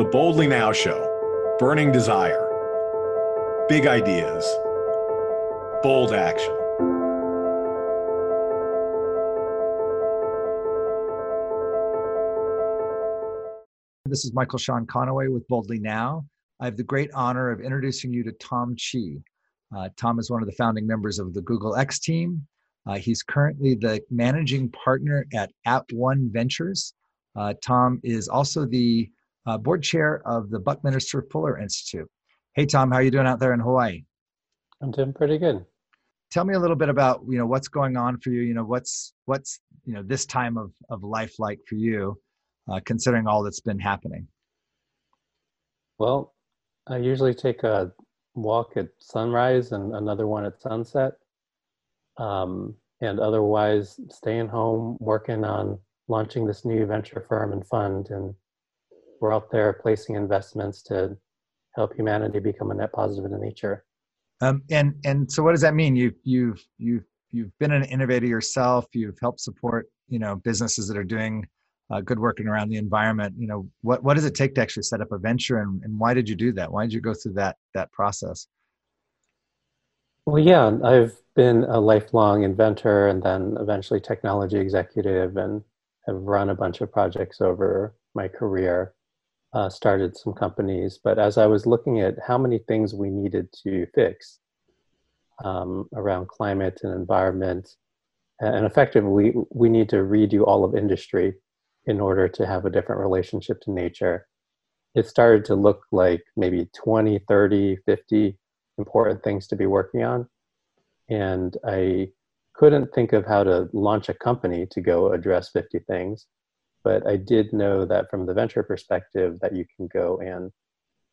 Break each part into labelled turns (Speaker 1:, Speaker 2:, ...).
Speaker 1: The Boldly Now Show Burning Desire, Big Ideas, Bold Action.
Speaker 2: This is Michael Sean Conaway with Boldly Now. I have the great honor of introducing you to Tom Chi. Uh, Tom is one of the founding members of the Google X team. Uh, he's currently the managing partner at App One Ventures. Uh, Tom is also the uh, board chair of the Buckminster Fuller Institute. Hey, Tom, how are you doing out there in Hawaii?
Speaker 3: I'm doing pretty good.
Speaker 2: Tell me a little bit about you know what's going on for you. You know what's what's you know this time of of life like for you, uh, considering all that's been happening.
Speaker 3: Well, I usually take a walk at sunrise and another one at sunset. Um, and otherwise, staying home, working on launching this new venture firm and fund. And we're out there placing investments to help humanity become a net positive in nature.
Speaker 2: Um, and and so, what does that mean? You you've you've you've been an innovator yourself. You've helped support you know businesses that are doing uh, good work around the environment. You know, what what does it take to actually set up a venture, and, and why did you do that? Why did you go through that that process?
Speaker 3: Well, yeah, I've been a lifelong inventor and then eventually technology executive, and have run a bunch of projects over my career. Uh, started some companies, but as I was looking at how many things we needed to fix um, around climate and environment, and effectively, we, we need to redo all of industry in order to have a different relationship to nature. It started to look like maybe 20, 30, 50 important things to be working on. And I couldn't think of how to launch a company to go address 50 things. But I did know that from the venture perspective that you can go and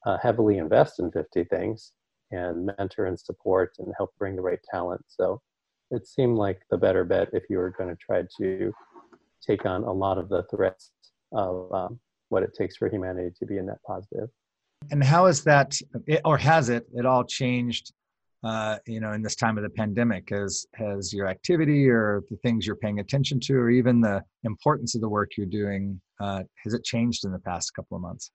Speaker 3: uh, heavily invest in 50 things and mentor and support and help bring the right talent. So it seemed like the better bet if you were going to try to take on a lot of the threats of um, what it takes for humanity to be a net positive.
Speaker 2: And how is that, or has it at all changed? Uh, you know, in this time of the pandemic, has has your activity or the things you're paying attention to, or even the importance of the work you're doing, uh, has it changed in the past couple of months?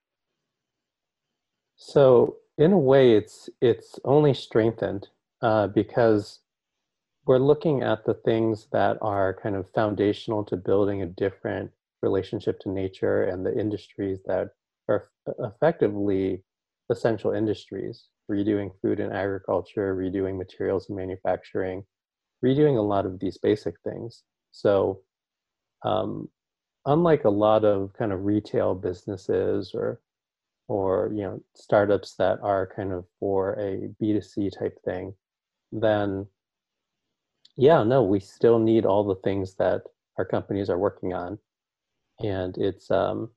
Speaker 3: So, in a way, it's it's only strengthened uh, because we're looking at the things that are kind of foundational to building a different relationship to nature and the industries that are effectively essential industries redoing food and agriculture redoing materials and manufacturing redoing a lot of these basic things so um, unlike a lot of kind of retail businesses or or you know startups that are kind of for a b2c type thing then yeah, no, we still need all the things that our companies are working on. And it's, um,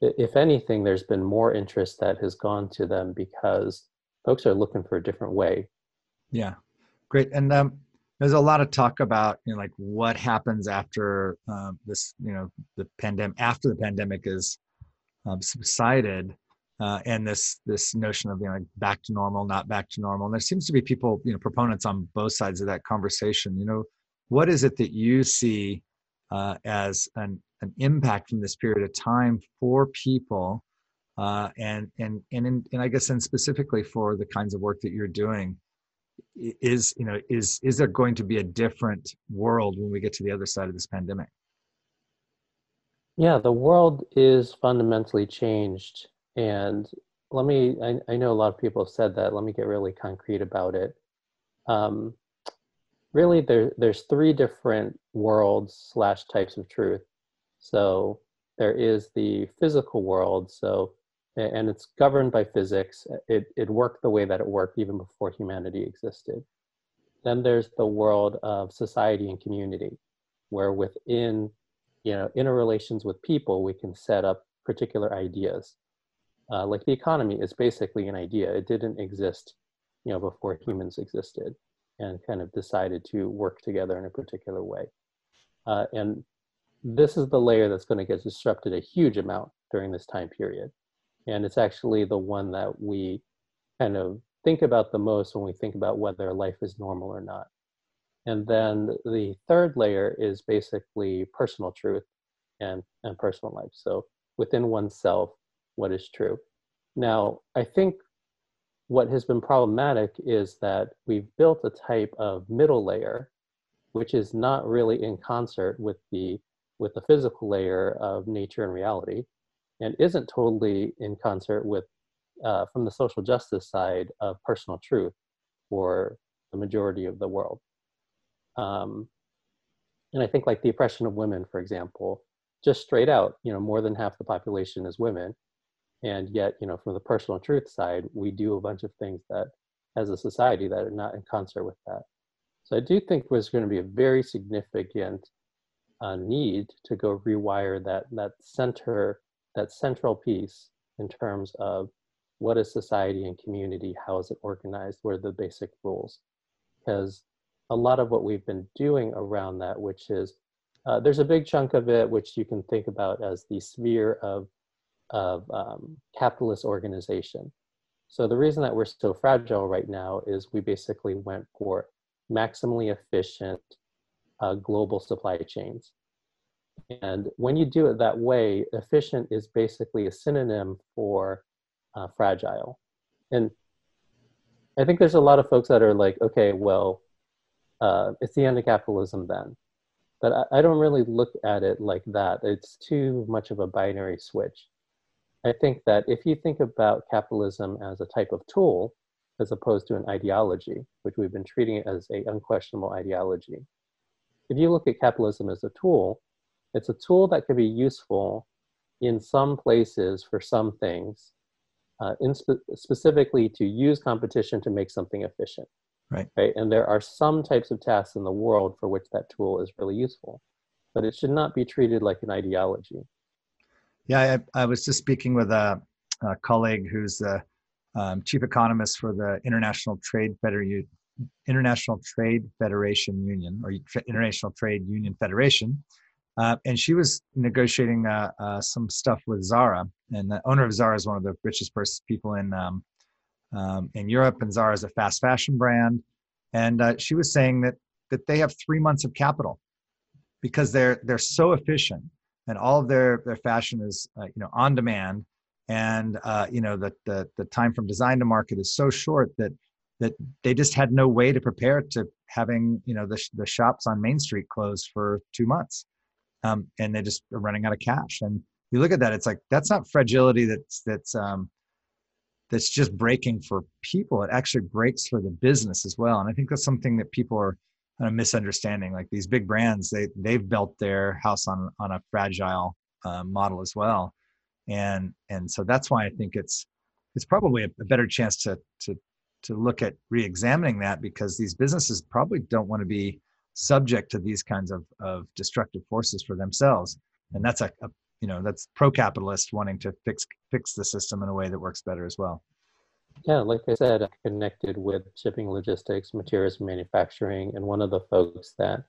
Speaker 3: if anything, there's been more interest that has gone to them because folks are looking for a different way.
Speaker 2: Yeah, great. And um, there's a lot of talk about, you know, like what happens after uh, this, you know, the pandemic, after the pandemic is um, subsided uh, and this this notion of you know back to normal, not back to normal. And there seems to be people, you know, proponents on both sides of that conversation. You know, what is it that you see uh, as an an impact from this period of time for people, uh, and and and in, and I guess and specifically for the kinds of work that you're doing? Is you know is is there going to be a different world when we get to the other side of this pandemic?
Speaker 3: Yeah, the world is fundamentally changed and let me, I, I know a lot of people have said that. Let me get really concrete about it. Um, really, there, there's three different worlds slash types of truth. So there is the physical world. So, and it's governed by physics. It, it worked the way that it worked even before humanity existed. Then there's the world of society and community, where within, you know, interrelations with people, we can set up particular ideas uh, like the economy is basically an idea. It didn't exist, you know, before humans existed, and kind of decided to work together in a particular way. Uh, and this is the layer that's going to get disrupted a huge amount during this time period, and it's actually the one that we kind of think about the most when we think about whether life is normal or not. And then the third layer is basically personal truth and, and personal life. So within oneself, what is true. Now, I think what has been problematic is that we've built a type of middle layer, which is not really in concert with the with the physical layer of nature and reality, and isn't totally in concert with uh, from the social justice side of personal truth for the majority of the world. Um, and I think like the oppression of women, for example, just straight out, you know, more than half the population is women. And yet, you know, from the personal truth side, we do a bunch of things that as a society that are not in concert with that. So I do think there's going to be a very significant uh, need to go rewire that that center, that central piece in terms of what is society and community, how is it organized, what are the basic rules? Because a lot of what we've been doing around that, which is uh, there's a big chunk of it which you can think about as the sphere of of um, capitalist organization. So the reason that we're so fragile right now is we basically went for maximally efficient uh, global supply chains. And when you do it that way, efficient is basically a synonym for uh, fragile. And I think there's a lot of folks that are like, okay, well, uh, it's the end of capitalism then. But I, I don't really look at it like that. It's too much of a binary switch. I think that if you think about capitalism as a type of tool, as opposed to an ideology, which we've been treating it as a unquestionable ideology. If you look at capitalism as a tool, it's a tool that can be useful in some places for some things, uh, in spe- specifically to use competition to make something efficient.
Speaker 2: Right.
Speaker 3: Right. And there are some types of tasks in the world for which that tool is really useful, but it should not be treated like an ideology.
Speaker 2: Yeah, I, I was just speaking with a, a colleague who's the um, chief economist for the International Trade Federation, International Trade Federation Union, or International Trade Union Federation, uh, and she was negotiating uh, uh, some stuff with Zara, and the owner of Zara is one of the richest people in um, um, in Europe, and Zara is a fast fashion brand. And uh, she was saying that that they have three months of capital because they're they're so efficient, and all of their their fashion is uh, you know on demand, and uh, you know the, the the time from design to market is so short that that they just had no way to prepare to having you know the the shops on Main Street closed for two months, um, and they just are running out of cash. And you look at that, it's like that's not fragility that's that's um, that's just breaking for people. It actually breaks for the business as well. And i think that's something that people are kind of misunderstanding. Like these big brands they they've built their house on on a fragile uh, model as well. And and so that's why i think it's it's probably a, a better chance to to to look at re-examining that because these businesses probably don't want to be subject to these kinds of, of destructive forces for themselves. And that's a, a you know that's pro-capitalist wanting to fix fix the system in a way that works better as well.
Speaker 3: Yeah like i said i connected with shipping logistics materials manufacturing and one of the folks that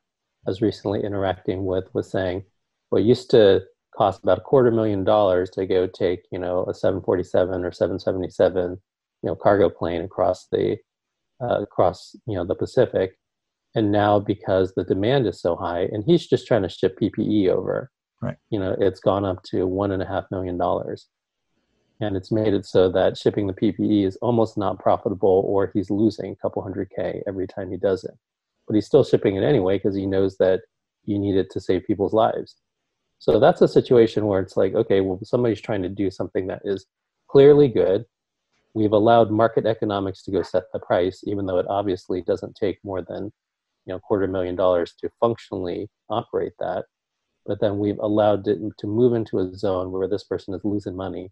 Speaker 3: i was recently interacting with was saying well used to cost about a quarter million dollars to go take you know a 747 or 777 you know cargo plane across the uh, across you know the pacific and now because the demand is so high and he's just trying to ship ppe over
Speaker 2: Right.
Speaker 3: You know, it's gone up to one and a half million dollars. And it's made it so that shipping the PPE is almost not profitable or he's losing a couple hundred K every time he does it. But he's still shipping it anyway because he knows that you need it to save people's lives. So that's a situation where it's like, okay, well, somebody's trying to do something that is clearly good. We've allowed market economics to go set the price, even though it obviously doesn't take more than you know quarter million dollars to functionally operate that but then we've allowed it to move into a zone where this person is losing money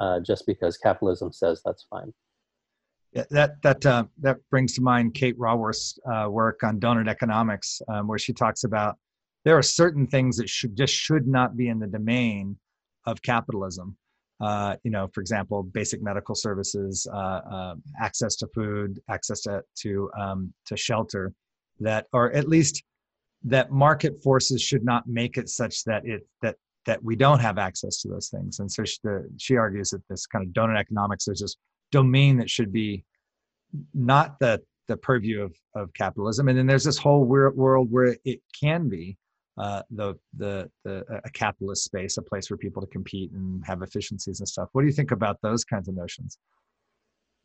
Speaker 3: uh, just because capitalism says that's fine.
Speaker 2: Yeah, that that uh, that brings to mind Kate Raworth's uh, work on donut economics, um, where she talks about there are certain things that should just should not be in the domain of capitalism. Uh, you know, for example, basic medical services, uh, uh, access to food, access to to um, to shelter, that or at least that market forces should not make it such that it that that we don't have access to those things. And so she, the, she argues that this kind of donut economics is this domain that should be not the the purview of, of capitalism. And then there's this whole world where it can be, uh, the, the the a capitalist space, a place for people to compete and have efficiencies and stuff. What do you think about those kinds of notions?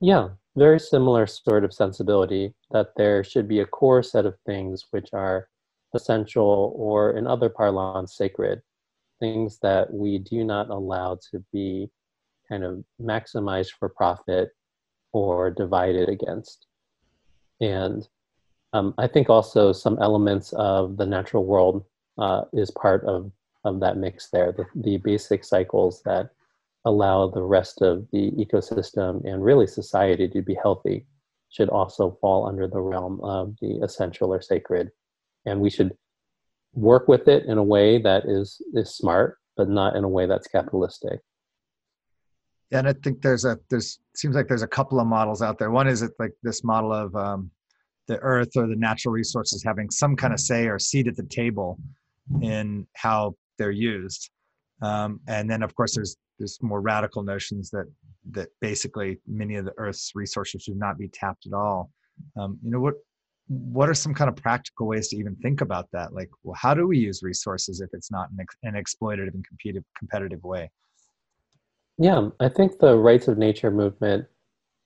Speaker 3: Yeah, very similar sort of sensibility that there should be a core set of things which are essential or, in other parlance, sacred, things that we do not allow to be kind of maximized for profit or divided against. And um, I think also some elements of the natural world uh, is part of, of that mix there, the, the basic cycles that allow the rest of the ecosystem and really society to be healthy should also fall under the realm of the essential or sacred. And we should work with it in a way that is, is smart, but not in a way that's capitalistic.
Speaker 2: And I think there's a there's seems like there's a couple of models out there. One is it like this model of um, the earth or the natural resources having some kind of say or seat at the table in how they're used. Um, and then of course there's there's more radical notions that that basically many of the Earth's resources should not be tapped at all. Um, you know what? What are some kind of practical ways to even think about that? Like, well, how do we use resources if it's not an, ex- an exploitative and competitive competitive way?
Speaker 3: Yeah, I think the rights of nature movement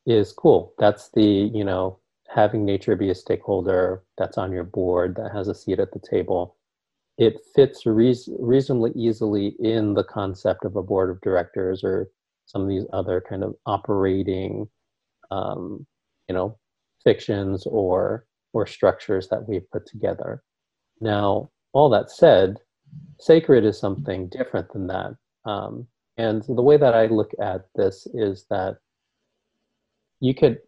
Speaker 3: is cool. That's the you know having nature be a stakeholder that's on your board that has a seat at the table it fits reasonably easily in the concept of a board of directors or some of these other kind of operating, um, you know, fictions or or structures that we've put together. Now, all that said, sacred is something different than that. Um, and the way that I look at this is that you could,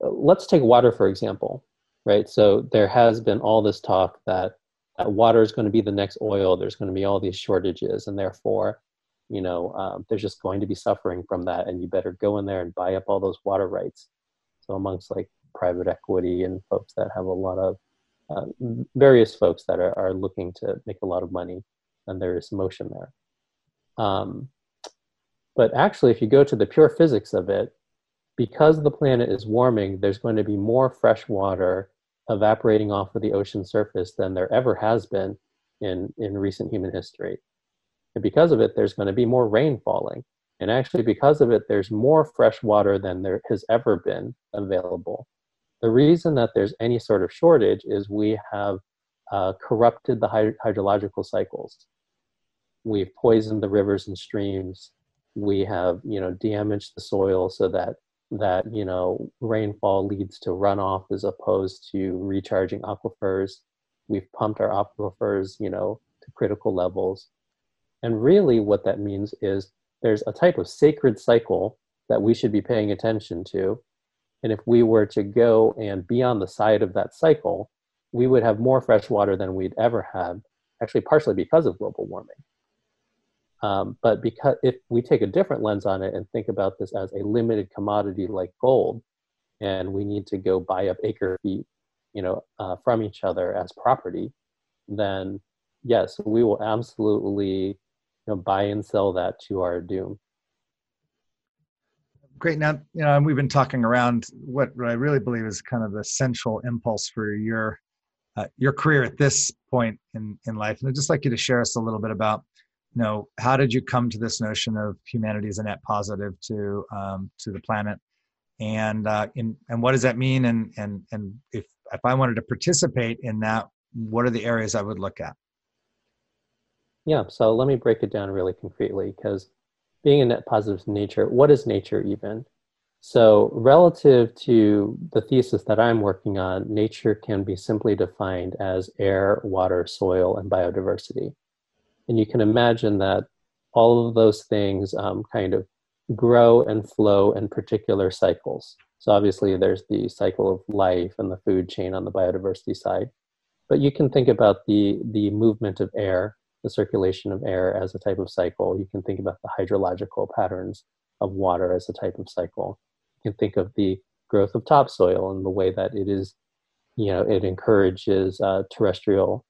Speaker 3: let's take water for example, right? So there has been all this talk that that water is going to be the next oil. There's going to be all these shortages, and therefore, you know, um, there's just going to be suffering from that. And you better go in there and buy up all those water rights. So amongst like private equity and folks that have a lot of uh, various folks that are, are looking to make a lot of money, and there is motion there. Um, but actually, if you go to the pure physics of it, because the planet is warming, there's going to be more fresh water evaporating off of the ocean surface than there ever has been in, in recent human history. And because of it, there's going to be more rain falling. And actually, because of it, there's more fresh water than there has ever been available. The reason that there's any sort of shortage is we have uh, corrupted the hydrological cycles. We've poisoned the rivers and streams. We have, you know, damaged the soil so that that you know rainfall leads to runoff as opposed to recharging aquifers. We've pumped our aquifers you know to critical levels. And really what that means is there's a type of sacred cycle that we should be paying attention to. And if we were to go and be on the side of that cycle we would have more fresh water than we'd ever had actually partially because of global warming um, but because if we take a different lens on it and think about this as a limited commodity like gold, and we need to go buy up acre feet, you know, uh, from each other as property, then yes, we will absolutely you know, buy and sell that to our doom.
Speaker 2: Great. Now, you know, we've been talking around what, I really believe is kind of the central impulse for your uh, your career at this point in in life, and I'd just like you to share us a little bit about you know how did you come to this notion of humanity as a net positive to um, to the planet? And uh, in, and what does that mean? And and and if if i wanted to participate in that what are the areas i would look at?
Speaker 3: Yeah so let me break it down really concretely because being a net positive to nature what is nature even? So relative to the thesis that i'm working on nature can be simply defined as air water soil and biodiversity and you can imagine that all of those things um, kind of grow and flow in particular cycles. So obviously there's the cycle of life and the food chain on the biodiversity side. But you can think about the, the movement of air, the circulation of air as a type of cycle. You can think about the hydrological patterns of water as a type of cycle. You can think of the growth of topsoil and the way that it is, you know, it encourages uh, terrestrial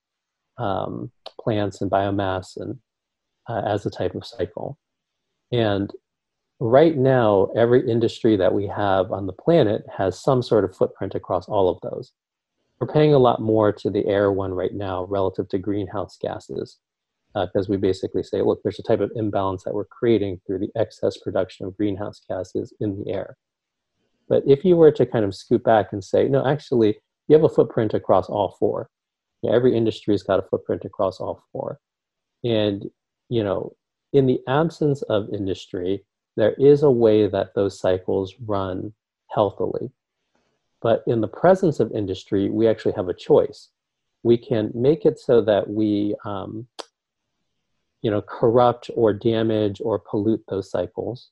Speaker 3: um, plants and biomass and uh, as a type of cycle. And right now, every industry that we have on the planet has some sort of footprint across all of those. we're paying a lot more to the air one right now relative to greenhouse gases because uh, we basically say, look, there's a type of imbalance that we're creating through the excess production of greenhouse gases in the air. But if you were to kind of scoot back and say, no, actually, you have a footprint across all four. You know, every industry's got a footprint across all four. And, you know, in the absence of industry, there is a way that those cycles run healthily. But in the presence of industry, we actually have a choice. We can make it so that we um, you know, corrupt or damage or pollute those cycles.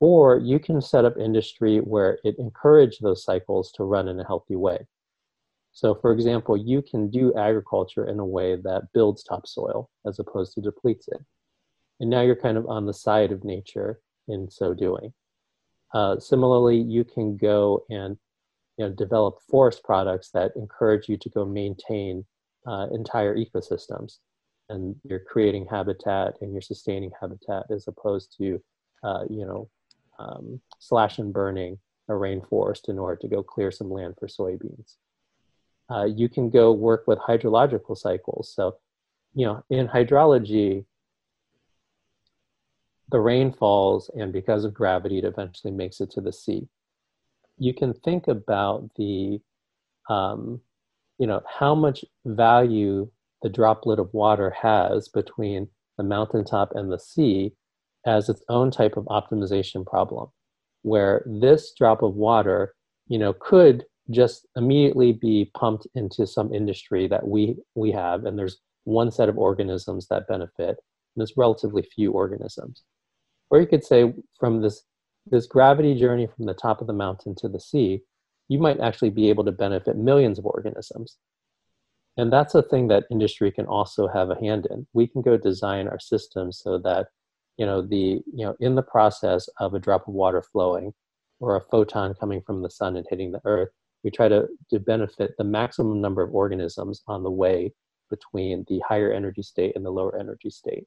Speaker 3: Or you can set up industry where it encourages those cycles to run in a healthy way. So, for example, you can do agriculture in a way that builds topsoil as opposed to depletes it. And now you're kind of on the side of nature in so doing. Uh, similarly, you can go and you know, develop forest products that encourage you to go maintain uh, entire ecosystems and you're creating habitat and you're sustaining habitat as opposed to uh, you know um, slash and burning a rainforest in order to go clear some land for soybeans uh, you can go work with hydrological cycles. So you know in hydrology the rain falls and because of gravity it eventually makes it to the sea. You can think about the um, you know how much value the droplet of water has between the mountaintop and the sea as its own type of optimization problem where this drop of water you know could just immediately be pumped into some industry that we we have and there's one set of organisms that benefit and there's relatively few organisms. Or you could say from this this gravity journey from the top of the mountain to the sea you might actually be able to benefit millions of organisms. And that's a thing that industry can also have a hand in. We can go design our systems so that you know the you know in the process of a drop of water flowing or a photon coming from the sun and hitting the earth we try to, to benefit the maximum number of organisms on the way between the higher energy state and the lower energy state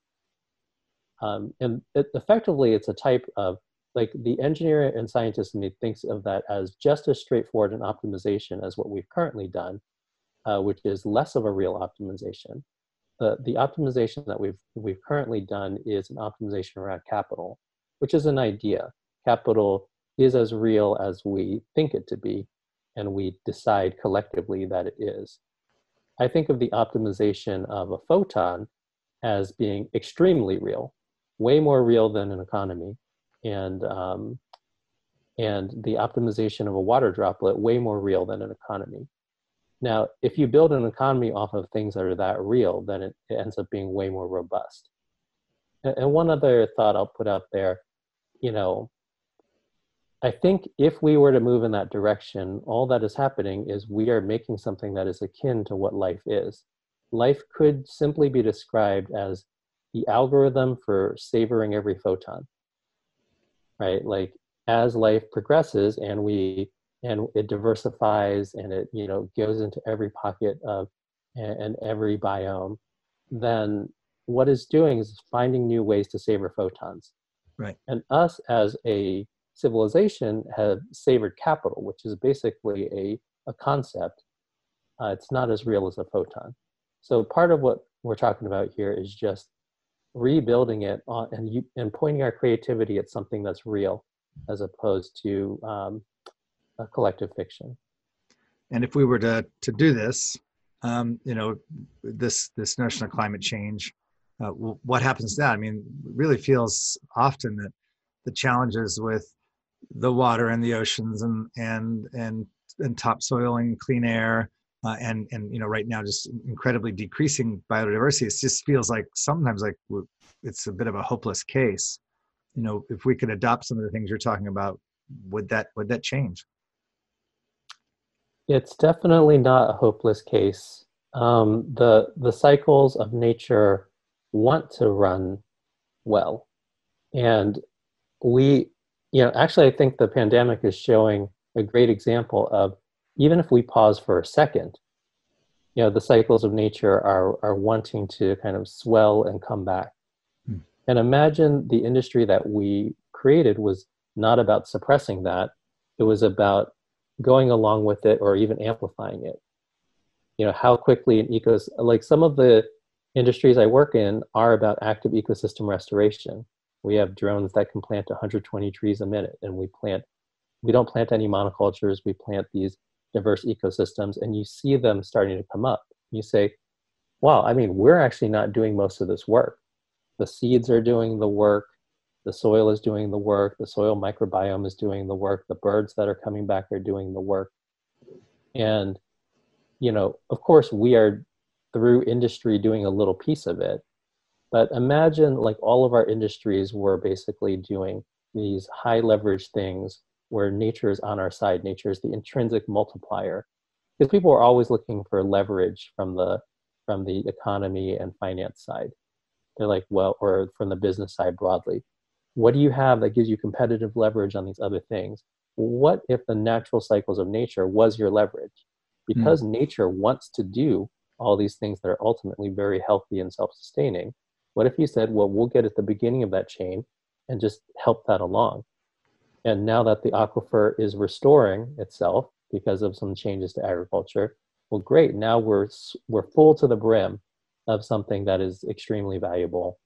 Speaker 3: um, and it, effectively it's a type of like the engineer and scientist in me thinks of that as just as straightforward an optimization as what we've currently done uh, which is less of a real optimization. The, the optimization that we've, we've currently done is an optimization around capital, which is an idea. Capital is as real as we think it to be, and we decide collectively that it is. I think of the optimization of a photon as being extremely real, way more real than an economy, and um, and the optimization of a water droplet way more real than an economy. Now, if you build an economy off of things that are that real, then it, it ends up being way more robust. And, and one other thought I'll put out there, you know, I think if we were to move in that direction, all that is happening is we are making something that is akin to what life is. Life could simply be described as the algorithm for savoring every photon, right? Like as life progresses and we and it diversifies and it you know goes into every pocket of and, and every biome then what it's doing is finding new ways to savor photons
Speaker 2: right
Speaker 3: and us as a civilization have savored capital which is basically a, a concept uh, it's not as real as a photon so part of what we're talking about here is just rebuilding it on, and you, and pointing our creativity at something that's real as opposed to um, a collective fiction.
Speaker 2: And if we were to to do this, um, you know, this this notion of climate change, uh, what happens then? I mean, really feels often that the challenges with the water and the oceans and and and and topsoil and clean air uh, and and you know right now just incredibly decreasing biodiversity. It just feels like sometimes like it's a bit of a hopeless case. You know if we could adopt some of the things you're talking about would that would that change?
Speaker 3: It's definitely not a hopeless case. Um, the the cycles of nature want to run well, and we, you know, actually, I think the pandemic is showing a great example of even if we pause for a second, you know, the cycles of nature are are wanting to kind of swell and come back. Hmm. And imagine the industry that we created was not about suppressing that; it was about going along with it or even amplifying it. you know how quickly an ecos like some of the industries i work in are about active ecosystem restoration we have drones that can plant 120 trees a minute and we plant we don't plant any monocultures we plant these diverse ecosystems and you see them starting to come up. You say wow i mean we're actually not doing most of this work. The seeds are doing the work the soil is doing the work the soil microbiome is doing the work the birds that are coming back are doing the work. And you know of course we are through industry doing a little piece of it but imagine like all of our industries were basically doing these high leverage things where nature is on our side nature is the intrinsic multiplier. Because people are always looking for leverage from the from the economy and finance side. They're like well or from the business side broadly. What do you have that gives you competitive leverage on these other things? What if the natural cycles of nature was your leverage? Because mm. nature wants to do all these things that are ultimately very healthy and self-sustaining what if you said well we'll get at the beginning of that chain and just help that along and now that the aquifer is restoring itself because of some changes to agriculture well great now we're we're full to the brim of something that is extremely valuable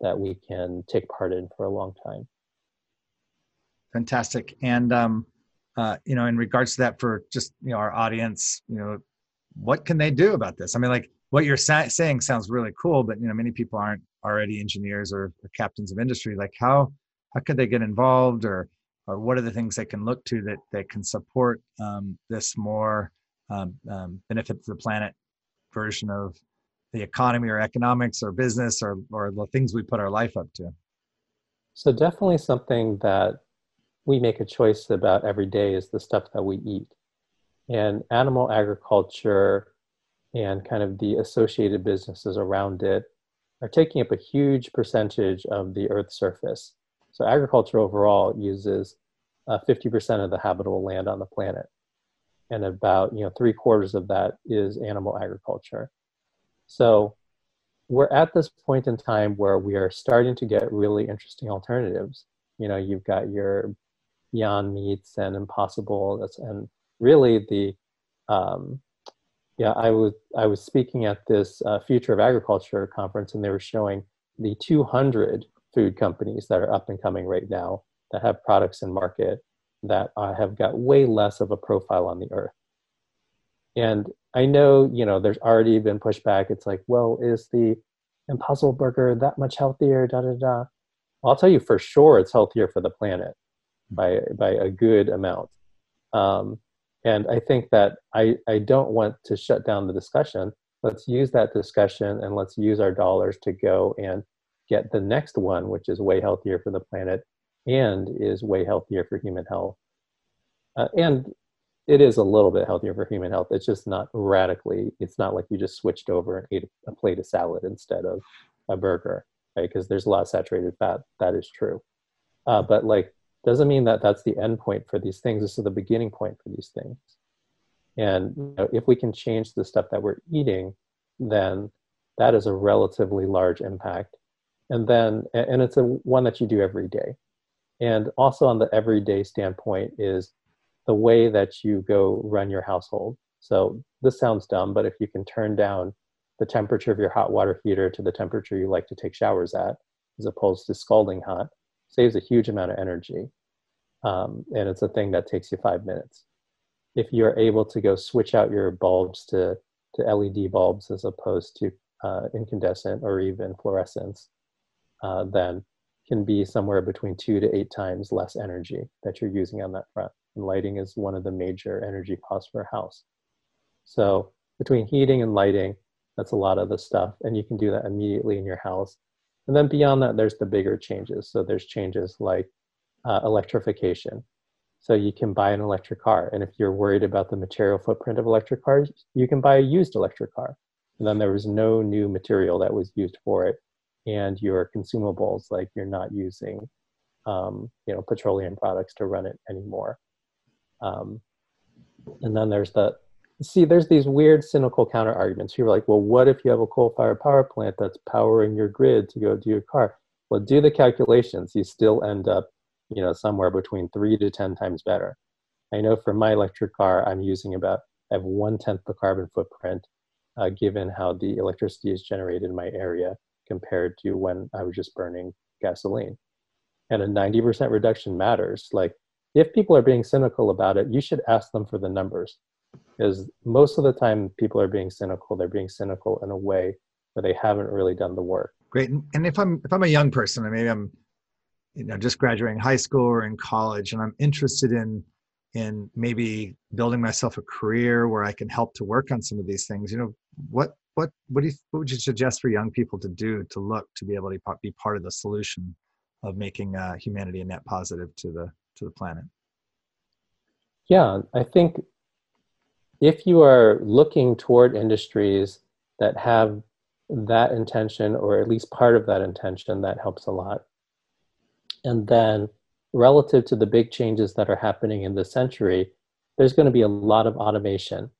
Speaker 3: that we can take part in for a long time.
Speaker 2: Fantastic. And, um, uh, you know, in regards to that, for just, you know, our audience, you know, what can they do about this? I mean, like what you're sa- saying sounds really cool, but, you know, many people aren't already engineers or, or captains of industry. Like how, how could they get involved or, or what are the things they can look to that, that can support um, this more um, um, benefit to the planet version of the economy or economics or business or, or the things we put our life up to?
Speaker 3: So, definitely something that we make a choice about every day is the stuff that we eat. And animal agriculture and kind of the associated businesses around it are taking up a huge percentage of the Earth's surface. So, agriculture overall uses uh, 50% of the habitable land on the planet. And about you know three quarters of that is animal agriculture. So we're at this point in time where we are starting to get really interesting alternatives. You know, you've got your Beyond Meats and Impossible, and really the, um, yeah, I was I was speaking at this uh, Future of Agriculture conference, and they were showing the 200 food companies that are up and coming right now that have products in market that uh, have got way less of a profile on the earth. And I know, you know, there's already been pushback. It's like, well, is the Impossible Burger that much healthier? Da da da. I'll tell you for sure, it's healthier for the planet by by a good amount. Um, and I think that I I don't want to shut down the discussion. Let's use that discussion and let's use our dollars to go and get the next one, which is way healthier for the planet and is way healthier for human health. Uh, and it is a little bit healthier for human health. It's just not radically. It's not like you just switched over and ate a plate of salad instead of a burger, right? Because there's a lot of saturated fat. That is true, uh, but like doesn't mean that that's the end point for these things. This is the beginning point for these things. And you know, if we can change the stuff that we're eating, then that is a relatively large impact. And then, and it's a one that you do every day. And also on the everyday standpoint is the way that you go run your household. So this sounds dumb, but if you can turn down the temperature of your hot water heater to the temperature you like to take showers at, as opposed to scalding hot, saves a huge amount of energy. Um, and it's a thing that takes you five minutes. If you're able to go switch out your bulbs to, to LED bulbs as opposed to uh, incandescent or even fluorescence, uh, then can be somewhere between two to eight times less energy that you're using on that front. And lighting is one of the major energy costs for a house. So between heating and lighting, that's a lot of the stuff. And you can do that immediately in your house. And then beyond that, there's the bigger changes. So there's changes like uh, electrification. So you can buy an electric car. And if you're worried about the material footprint of electric cars, you can buy a used electric car. And then there was no new material that was used for it. And your consumables, like you're not using, um, you know, petroleum products to run it anymore. Um, and then there's the see there's these weird cynical counter arguments are like well what if you have a coal-fired power plant that's powering your grid to go to your car well do the calculations you still end up you know somewhere between three to ten times better i know for my electric car i'm using about I have one tenth the carbon footprint, uh, given how the electricity is generated in my area compared to when I was just burning gasoline. And a 90% reduction matters. Like, if people are being cynical about it, you should ask them for the numbers. Because most of the time, people are being cynical. They're being cynical in a way where they haven't really done the work.
Speaker 2: Great. And if I'm if I'm a young person, and maybe I'm, you know, just graduating high school or in college, and I'm interested in in maybe building myself a career where I can help to work on some of these things. You know, what what what do you what would you suggest for young people to do to look to be able to be part of the solution of making uh, humanity a net positive to the to the planet?
Speaker 3: Yeah, I think if you are looking toward industries that have that intention or at least part of that intention, that helps a lot. And then relative to the big changes that are happening in this century, there's going to be a lot of automation.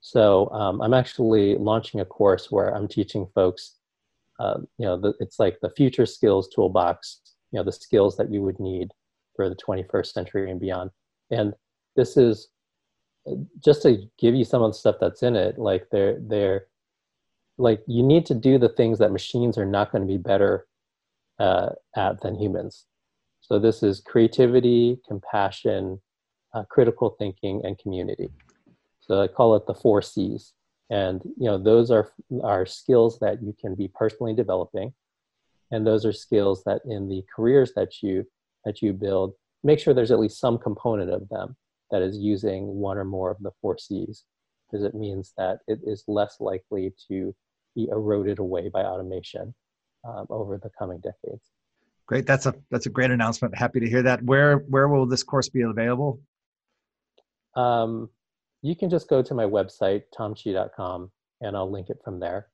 Speaker 3: So um, I'm actually launching a course where I'm teaching folks, uh, you know, the, it's like the future skills toolbox, you know, the skills that you would need for the 21st century and beyond. And this is just to give you some of the stuff that's in it. Like they're they're like you need to do the things that machines are not going to be better uh, at than humans. So this is creativity, compassion, uh, critical thinking, and community. So I call it the four C's. And you know those are are skills that you can be personally developing, and those are skills that in the careers that you that you build, make sure there's at least some component of them that is using one or more of the four C's, because it means that it is less likely to be eroded away by automation um, over the coming decades.
Speaker 2: Great. That's a that's a great announcement. Happy to hear that. Where where will this course be available?
Speaker 3: Um, you can just go to my website tomchi.com and I'll link it from there.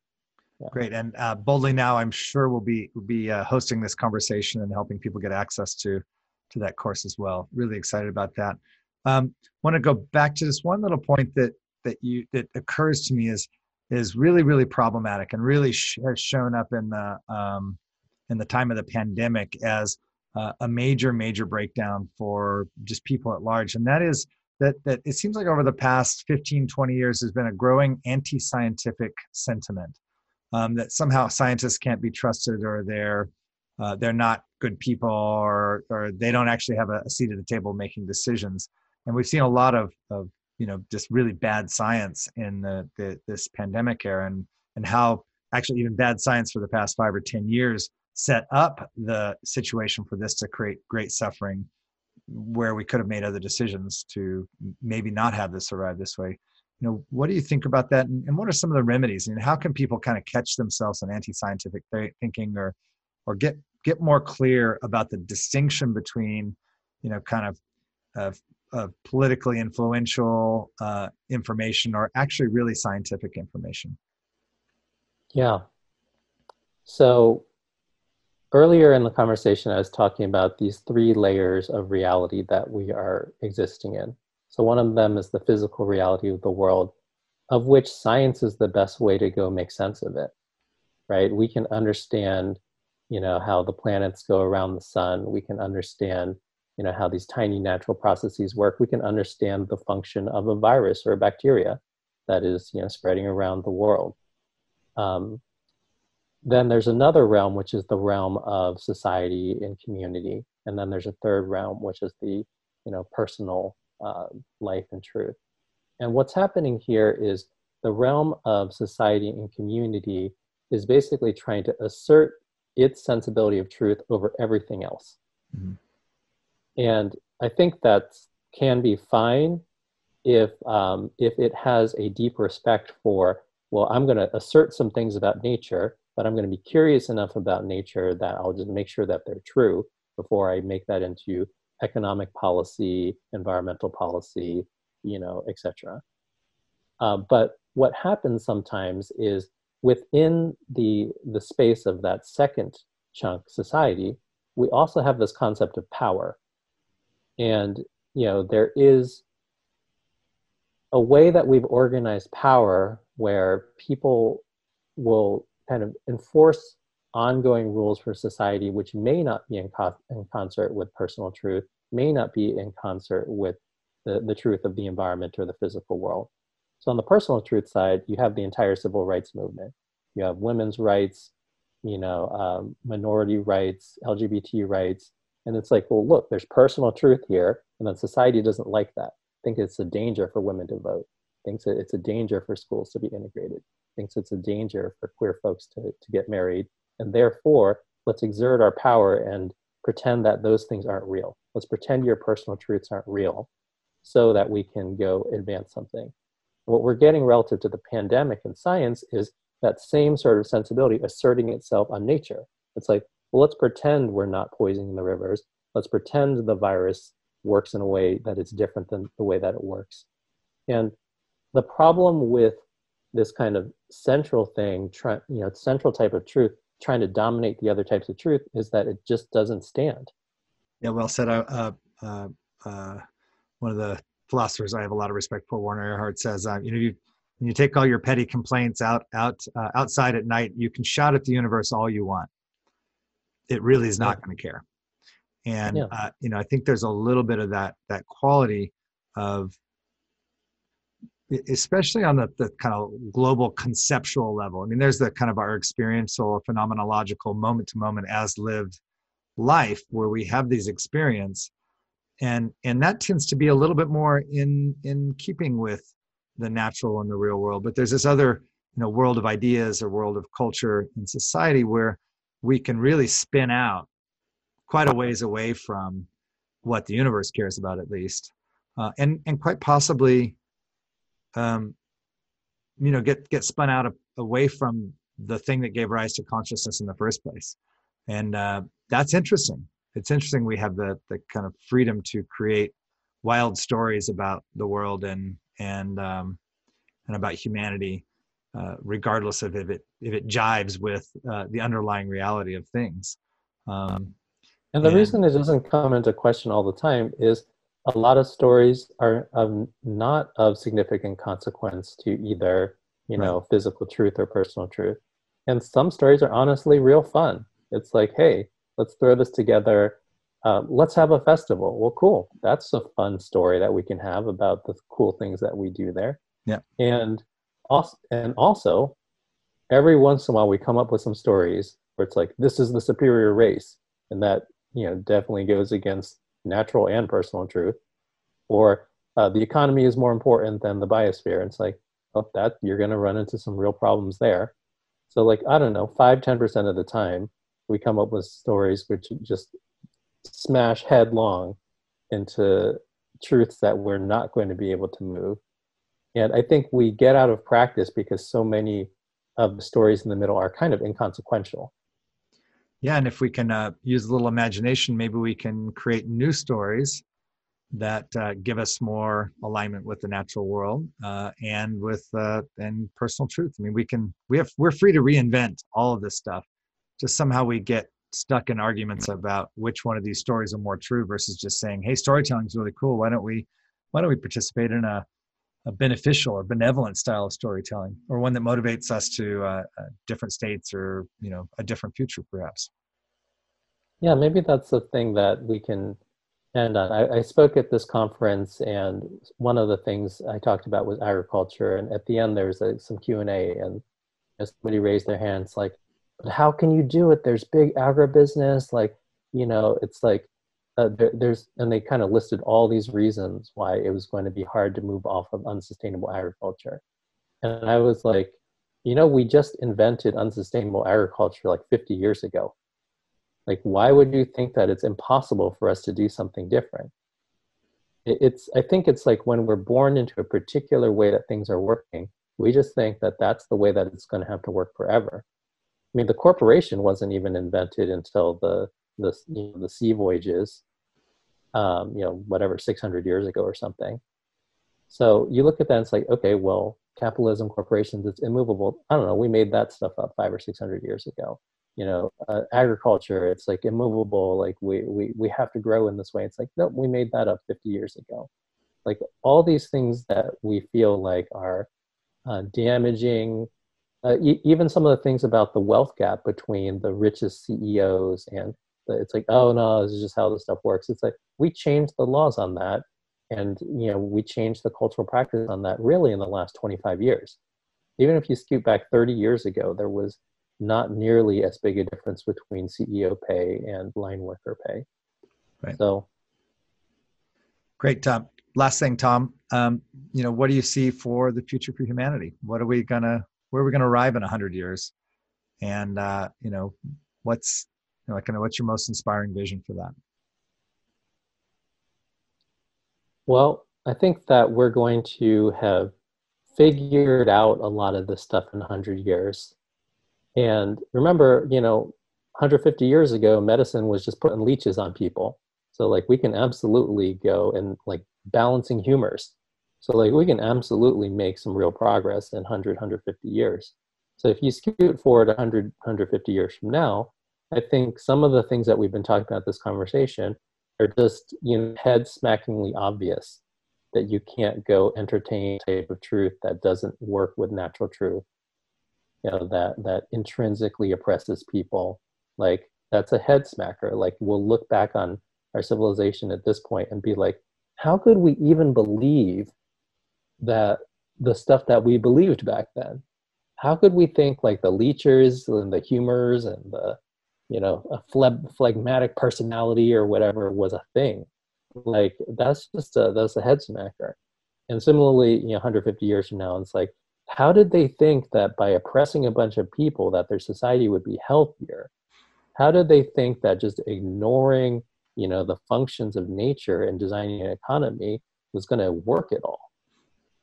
Speaker 2: Yeah. Great. And uh, boldly now, I'm sure we'll be we'll be uh, hosting this conversation and helping people get access to to that course as well. Really excited about that. Um, Want to go back to this one little point that that you that occurs to me is is really really problematic and really sh- has shown up in the um, in the time of the pandemic as uh, a major major breakdown for just people at large. And that is that that it seems like over the past 15 20 years there's been a growing anti-scientific sentiment um, that somehow scientists can't be trusted or they're uh, they're not good people or or they don't actually have a, a, seat at the table making decisions and we've seen a lot of of you know just really bad science in the, the this pandemic era and and how actually even bad science for the past five or ten years set up the situation for this to create great suffering where we could have made other decisions to maybe not have this arrive this way. You know what do you think about that? And, and what are some of the remedies? And how can people kind of catch themselves in anti-scientific thinking or or get get more clear about the distinction between you know kind of of, of politically influential uh, information or actually really scientific information
Speaker 3: yeah so Earlier in the conversation, I was talking about these three layers of reality that we are existing in. So, one of them is the physical reality of the world, of which science is the best way to go make sense of it, right? We can understand, you know, how the planets go around the sun. We can understand, you know, how these tiny natural processes work. We can understand the function of a virus or a bacteria that is, you know, spreading around the world. Um, then there's another realm, which is the realm of society and community. And then there's a third realm, which is the, you know, personal uh, life and truth. And what's happening here is the realm of society and community is basically trying to assert its sensibility of truth over everything else. Mm-hmm. And I think that can be fine if um, if it has a deep respect for well, I'm going to assert some things about nature, but I'm going to be curious enough about nature that I'll just make sure that they're true before I make that into economic policy, environmental policy, you know, etc. Uh, but what happens sometimes is within the the space of that second chunk society, we also have this concept of power, and you know there is a way that we've organized power where people will kind of enforce ongoing rules for society which may not be in, co- in concert with personal truth, may not be in concert with the, the truth of the environment or the physical world. So on the personal truth side, you have the entire civil rights movement. You have women's rights, you know, um, minority rights, LGBT rights, and it's like, well, look, there's personal truth here, and then society doesn't like that. Think it's a danger for women to vote. Thinks it's a danger for schools to be integrated. Thinks it's a danger for queer folks to, to get married, and therefore, let's exert our power and pretend that those things aren't real. Let's pretend your personal truths aren't real, so that we can go advance something. What we're getting relative to the pandemic in science is that same sort of sensibility asserting itself on nature. It's like, well, let's pretend we're not poisoning the rivers. Let's pretend the virus works in a way that it's different than the way that it works. And the problem with this kind of central thing, try, you know, central type of truth, trying to dominate the other types of truth, is that it just doesn't stand.
Speaker 2: Yeah, well said. Uh, uh, uh, one of the philosophers I have a lot of respect for, Werner Erhard, says, uh, you know, you when you take all your petty complaints out out uh, outside at night, you can shout at the universe all you want. It really is not going to care. And yeah. uh, you know, I think there's a little bit of that that quality of especially on the, the kind of global conceptual level. I mean, there's the kind of our experiential, phenomenological, moment to moment as lived life where we have these experience and and that tends to be a little bit more in in keeping with the natural and the real world but there's this other you know world of ideas or world of culture and society where we can really spin out quite a ways away from what the universe cares about at least uh, and and quite possibly um, you know get get spun out of, away from the thing that gave rise to consciousness in the first place. And uh, that's interesting. It's interesting we have the the kind of freedom to create wild stories about the world and and um, and about humanity, uh, regardless of if it if it jives with uh, the underlying reality of things. Um,
Speaker 3: and the and, reason it doesn't come into question all the time is a lot of stories are of not of significant consequence to either you know right. physical truth or personal truth, and some stories are honestly real fun. It's like, hey, let's throw this together. Uh, let's have a festival. Well, cool. That's a fun story that we can have about the cool things that we do there.
Speaker 2: Yeah.
Speaker 3: And also, and also, every once in a while, we come up with some stories where it's like, this is the superior race. And that, you know, definitely goes against natural and personal truth. Or uh, the economy is more important than the biosphere. And it's like, oh, that you're going to run into some real problems there. So, like, I don't know, five, 10% of the time, we come up with stories which just smash headlong into truths that we're not going to be able to move. And I think we get out of practice because so many of the stories in the middle are kind of inconsequential.
Speaker 2: Yeah, and if we can uh, use a little imagination, maybe we can create new stories that uh, give us more alignment with the natural world uh, and with uh, and personal truth. I mean, we can we have we're free to reinvent all of this stuff just somehow we get stuck in arguments about which one of these stories are more true versus just saying hey storytelling is really cool why don't we why don't we participate in a, a beneficial or benevolent style of storytelling or one that motivates us to uh, uh, different states or you know a different future perhaps.
Speaker 3: Yeah maybe that's the thing that we can end on. I, I spoke at this conference and one of the things i talked about was agriculture and at the end there was some q&a and somebody raised their hands like how can you do it? There's big agribusiness like you know it's like uh, there, there's and they kind of listed all these reasons why it was going to be hard to move off of unsustainable agriculture. And i was like you know we just invented unsustainable agriculture like 50 years ago. Like why would you think that it's impossible for us to do something different? It, it's i think it's like when we're born into a particular way that things are working we just think that that's the way that it's going to have to work forever. I mean, the corporation wasn't even invented until the the you know, the sea voyages, um, you know, whatever, 600 years ago or something. So you look at that and it's like, okay, well, capitalism, corporations, it's immovable. I don't know. We made that stuff up five or 600 years ago. You know, uh, agriculture, it's like immovable. Like we, we, we have to grow in this way. It's like, nope, we made that up 50 years ago. Like all these things that we feel like are uh, damaging, uh, e- even some of the things about the wealth gap between the richest CEOs and it's like, oh no, this is just how this stuff works. It's like we changed the laws on that and you know we changed the cultural practice on that really in the last 25 years. Even if you scoot back 30 years ago there was not nearly as big a difference between ceo pay and line worker pay. Right. so
Speaker 2: great tom. Last thing tom um, you know what do you see for the future for humanity? What are we gonna where are we gonna arrive in 100 years? And uh, you know what's you know, like kind of what's your most inspiring vision for that
Speaker 3: Well, I think that we're going to have figured out a lot of this stuff in 100 years. And remember, you know, 150 years ago, medicine was just putting leeches on people. So, like, we can absolutely go and like balancing humors. So, like, we can absolutely make some real progress in 100, 150 years. So, if you scoot forward 100, 150 years from now, I think some of the things that we've been talking about this conversation are just you know head smackingly obvious that you can't go entertain type of truth that doesn't work with natural truth. You know that that intrinsically oppresses people. Like that's a head smacker. Like we'll look back on our civilization at this point and be like how could we even believe that the stuff that we believed back then? How could we think like the leechers and the humors and the you know a phlegmatic personality or whatever was a thing. Like that's just a that's a head smacker. And similarly you know 150 years from now it's like how did they think that by oppressing a bunch of people that their society would be healthier? How did they think that just ignoring you know the functions of nature and designing an economy was going to work at all?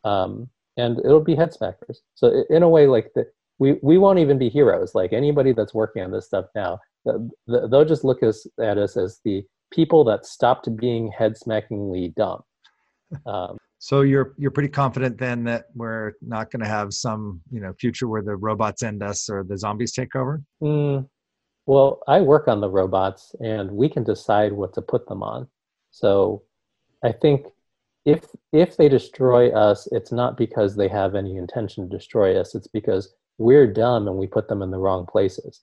Speaker 3: Um, and it'll be head smackers. So in a way like the, we, we won't even be heroes. Like anybody that's working on this stuff now they'll just look us, at us as the people that stopped being head smackingly dumb.
Speaker 2: Um, so you're you're pretty confident then that we're not going to have some you know future where the robots end us or the zombies take over.
Speaker 3: Mm, well, I work on the robots, and we can decide what to put them on. So I think if if they destroy us, it's not because they have any intention to destroy us. It's because we're dumb and we put them in the wrong places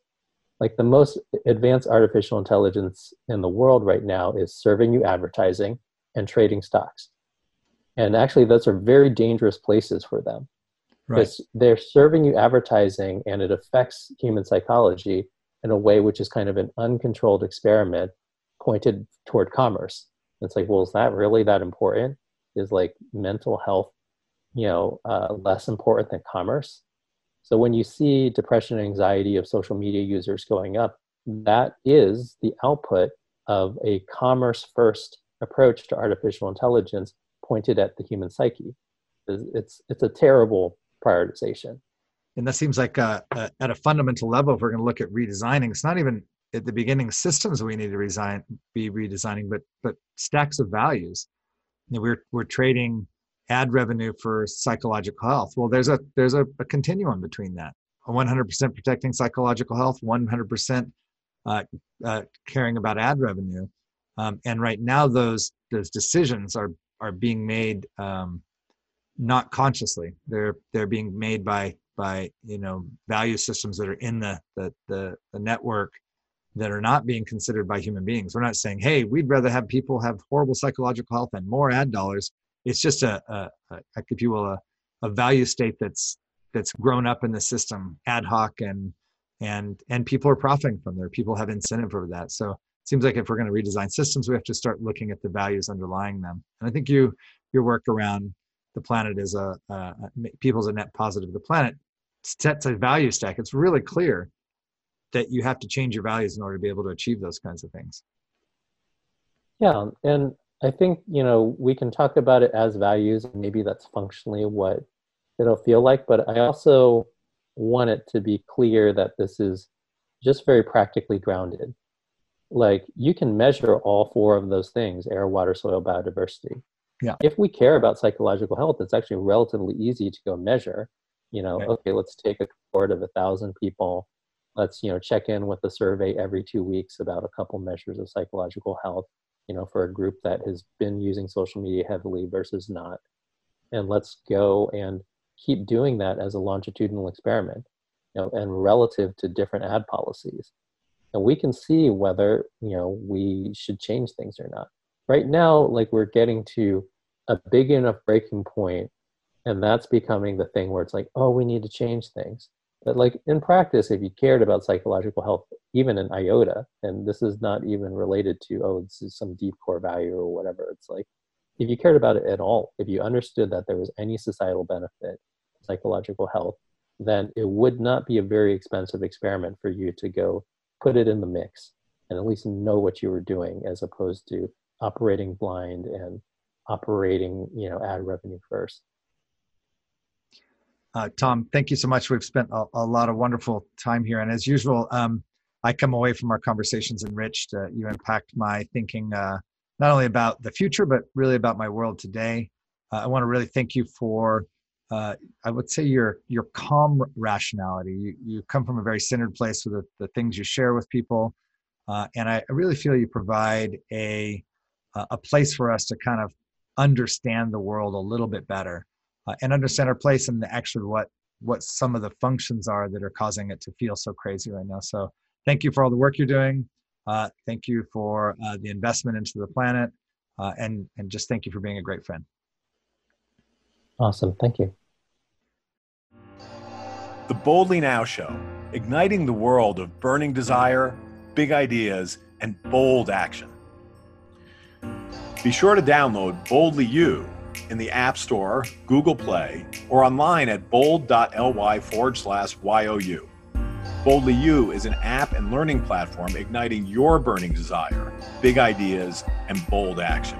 Speaker 3: like the most advanced artificial intelligence in the world right now is serving you advertising and trading stocks. And actually those are very dangerous places for them. Because right. they're serving you advertising and it affects human psychology in a way which is kind of an uncontrolled experiment pointed toward commerce. It's like well is that really that important? Is like mental health you know uh, less important than commerce so when you see depression and anxiety of social media users going up, that is the output of a commerce first approach to artificial intelligence pointed at the human psyche. It's, it's a terrible prioritization.
Speaker 2: And that seems like uh, uh, at a fundamental level, if we're going to look at redesigning, it's not even at the beginning systems we need to resign, be redesigning, but but stacks of values. You know, we're we're trading ad revenue for psychological health. Well, there's a there's a, a continuum between that. 100% protecting psychological health, 100% uh, uh, caring about ad revenue, um, and right now those those decisions are are being made um, not consciously. They're they're being made by by you know value systems that are in the the the, the network that are not being considered by human beings. We're not saying, hey, we'd rather have people have horrible psychological health and more ad dollars it's just a, a, a if you will, a, a value state that's that's grown up in the system ad hoc and and and people are profiting from there. People have incentive for that. So it seems like if we're going to redesign systems, we have to start looking at the values underlying them. And I think you your work around the planet is a, a people's a net positive the planet sets a value stack. It's really clear that you have to change your values in order to be able to achieve those kinds of things.
Speaker 3: Yeah, and I think, you know, we can talk about it as values, and maybe that's functionally what it'll feel like, but I also want it to be clear that this is just very practically grounded. Like you can measure all four of those things air, water, soil, biodiversity. Yeah. If we care about psychological health, it's actually relatively easy to go measure. You know, okay, okay let's take a cohort of a thousand people. Let's, you know, check in with a survey every two weeks about a couple measures of psychological health you know, for a group that has been using social media heavily versus not. And let's go and keep doing that as a longitudinal experiment, you know, and relative to different ad policies. And we can see whether, you know, we should change things or not. Right now, like we're getting to a big enough breaking point and that's becoming the thing where it's like oh we need to change things but like in practice if you cared about psychological health even in iota and this is not even related to oh this is some deep core value or whatever it's like if you cared about it at all if you understood that there was any societal benefit psychological health then it would not be a very expensive experiment for you to go put it in the mix and at least know what you were doing as opposed to operating blind and operating you know ad revenue first
Speaker 2: uh, Tom, thank you so much. We've spent a, a, lot of wonderful time here. And as usual, um, I come away from our conversations enriched. Uh, you impact my thinking uh, not only about the future, but really about my world today. Uh, I want to really thank you for, uh, I would say, your your calm rationality. You, you come from a very centered place with the, the things you share with people. Uh, and I, really feel you provide a, a place for us to kind of understand the world a little bit better uh, and understand our place and actually what what some of the functions are that are causing it to feel so crazy right now. So thank you for all the work you're doing. Uh, thank you for uh, the investment into the planet, uh, and and just thank you for being a great friend.
Speaker 3: Awesome, thank you.
Speaker 1: The Boldly Now Show, igniting the world of burning desire, big ideas, and bold action. Be sure to download Boldly You in the App Store, Google Play, or online at bold.ly forward slash YOU. Boldly You is an app and learning platform igniting your burning desire, big ideas, and bold action,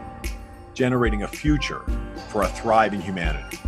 Speaker 1: generating a future for a thriving humanity.